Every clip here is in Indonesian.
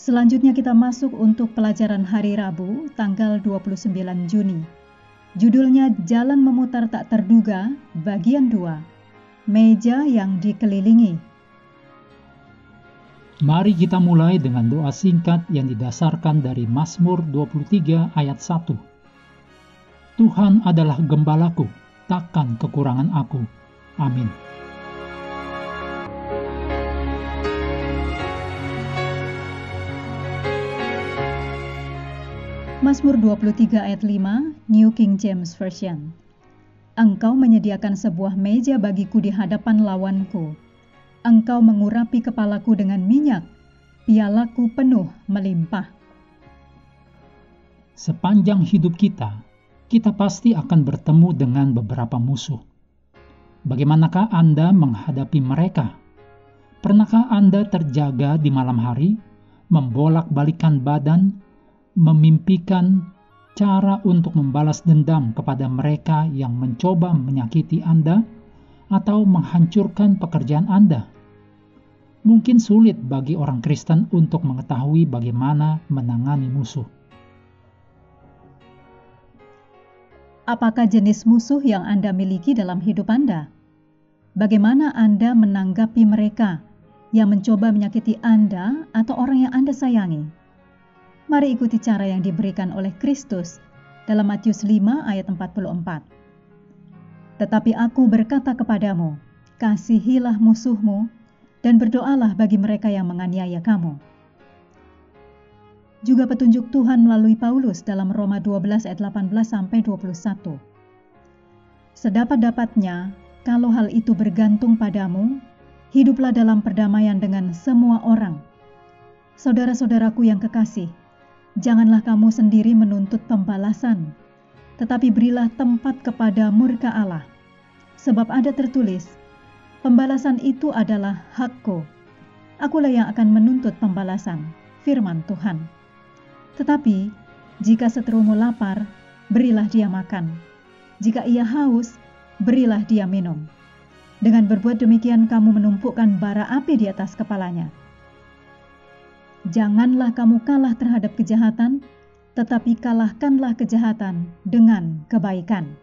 Selanjutnya kita masuk untuk pelajaran hari Rabu, tanggal 29 Juni. Judulnya Jalan Memutar Tak Terduga, bagian 2. Meja yang dikelilingi. Mari kita mulai dengan doa singkat yang didasarkan dari Mazmur 23 ayat 1. Tuhan adalah gembalaku, takkan kekurangan aku. Amin. Mazmur 23 ayat 5, New King James Version. Engkau menyediakan sebuah meja bagiku di hadapan lawanku. Engkau mengurapi kepalaku dengan minyak, pialaku penuh melimpah. Sepanjang hidup kita, kita pasti akan bertemu dengan beberapa musuh. Bagaimanakah Anda menghadapi mereka? Pernahkah Anda terjaga di malam hari, membolak-balikan badan, memimpikan cara untuk membalas dendam kepada mereka yang mencoba menyakiti Anda atau menghancurkan pekerjaan Anda. Mungkin sulit bagi orang Kristen untuk mengetahui bagaimana menangani musuh. Apakah jenis musuh yang Anda miliki dalam hidup Anda? Bagaimana Anda menanggapi mereka yang mencoba menyakiti Anda atau orang yang Anda sayangi? Mari ikuti cara yang diberikan oleh Kristus dalam Matius 5 ayat 44. Tetapi aku berkata kepadamu, kasihilah musuhmu dan berdoalah bagi mereka yang menganiaya kamu. Juga petunjuk Tuhan melalui Paulus dalam Roma 12 ayat 18 sampai 21. Sedapat-dapatnya, kalau hal itu bergantung padamu, hiduplah dalam perdamaian dengan semua orang. Saudara-saudaraku yang kekasih, Janganlah kamu sendiri menuntut pembalasan, tetapi berilah tempat kepada murka Allah. Sebab ada tertulis, pembalasan itu adalah hakku. Akulah yang akan menuntut pembalasan, firman Tuhan. Tetapi, jika seterumu lapar, berilah dia makan. Jika ia haus, berilah dia minum. Dengan berbuat demikian kamu menumpukan bara api di atas kepalanya Janganlah kamu kalah terhadap kejahatan, tetapi kalahkanlah kejahatan dengan kebaikan.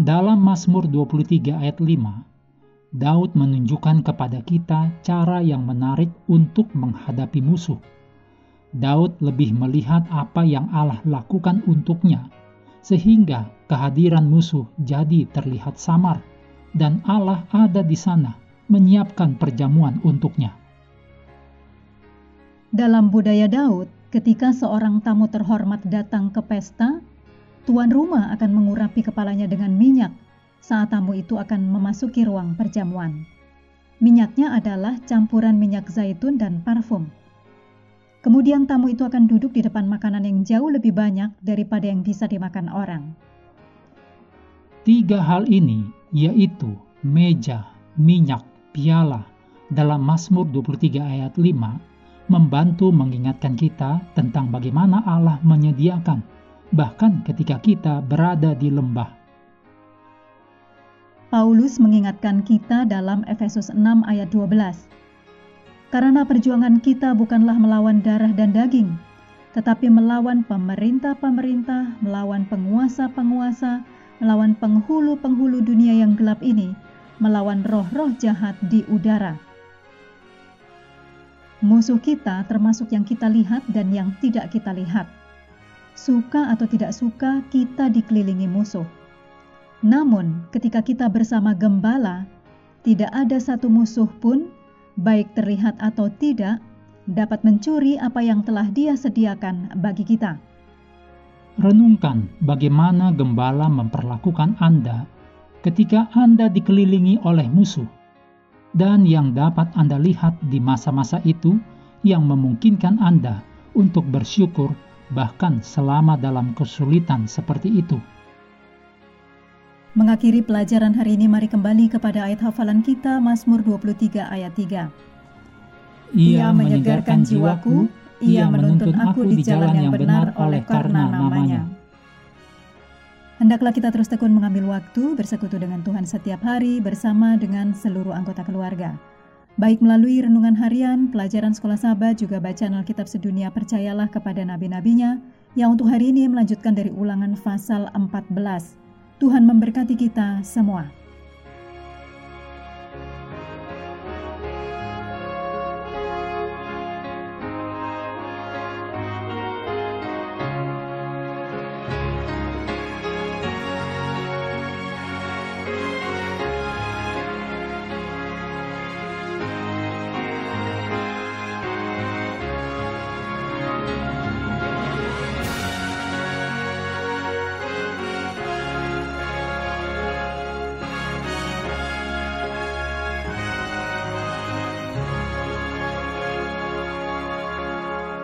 Dalam Mazmur 23 ayat 5, Daud menunjukkan kepada kita cara yang menarik untuk menghadapi musuh. Daud lebih melihat apa yang Allah lakukan untuknya, sehingga kehadiran musuh jadi terlihat samar, dan Allah ada di sana menyiapkan perjamuan untuknya. Dalam budaya Daud, ketika seorang tamu terhormat datang ke pesta, tuan rumah akan mengurapi kepalanya dengan minyak saat tamu itu akan memasuki ruang perjamuan. Minyaknya adalah campuran minyak zaitun dan parfum. Kemudian tamu itu akan duduk di depan makanan yang jauh lebih banyak daripada yang bisa dimakan orang. Tiga hal ini yaitu meja, minyak, piala dalam Mazmur 23 ayat 5 membantu mengingatkan kita tentang bagaimana Allah menyediakan, bahkan ketika kita berada di lembah. Paulus mengingatkan kita dalam Efesus 6 ayat 12. Karena perjuangan kita bukanlah melawan darah dan daging, tetapi melawan pemerintah-pemerintah, melawan penguasa-penguasa, melawan penghulu-penghulu dunia yang gelap ini, melawan roh-roh jahat di udara Musuh kita termasuk yang kita lihat dan yang tidak kita lihat. Suka atau tidak suka, kita dikelilingi musuh. Namun, ketika kita bersama gembala, tidak ada satu musuh pun, baik terlihat atau tidak, dapat mencuri apa yang telah Dia sediakan bagi kita. Renungkan bagaimana gembala memperlakukan Anda ketika Anda dikelilingi oleh musuh dan yang dapat Anda lihat di masa-masa itu yang memungkinkan Anda untuk bersyukur bahkan selama dalam kesulitan seperti itu. Mengakhiri pelajaran hari ini mari kembali kepada ayat hafalan kita Mazmur 23 ayat 3. Ia menyegarkan jiwaku, ia menuntun aku di jalan yang benar oleh karena namanya. Hendaklah kita terus tekun mengambil waktu bersekutu dengan Tuhan setiap hari bersama dengan seluruh anggota keluarga. Baik melalui renungan harian, pelajaran sekolah sahabat, juga bacaan Alkitab sedunia percayalah kepada nabi-nabinya yang untuk hari ini melanjutkan dari ulangan pasal 14. Tuhan memberkati kita semua.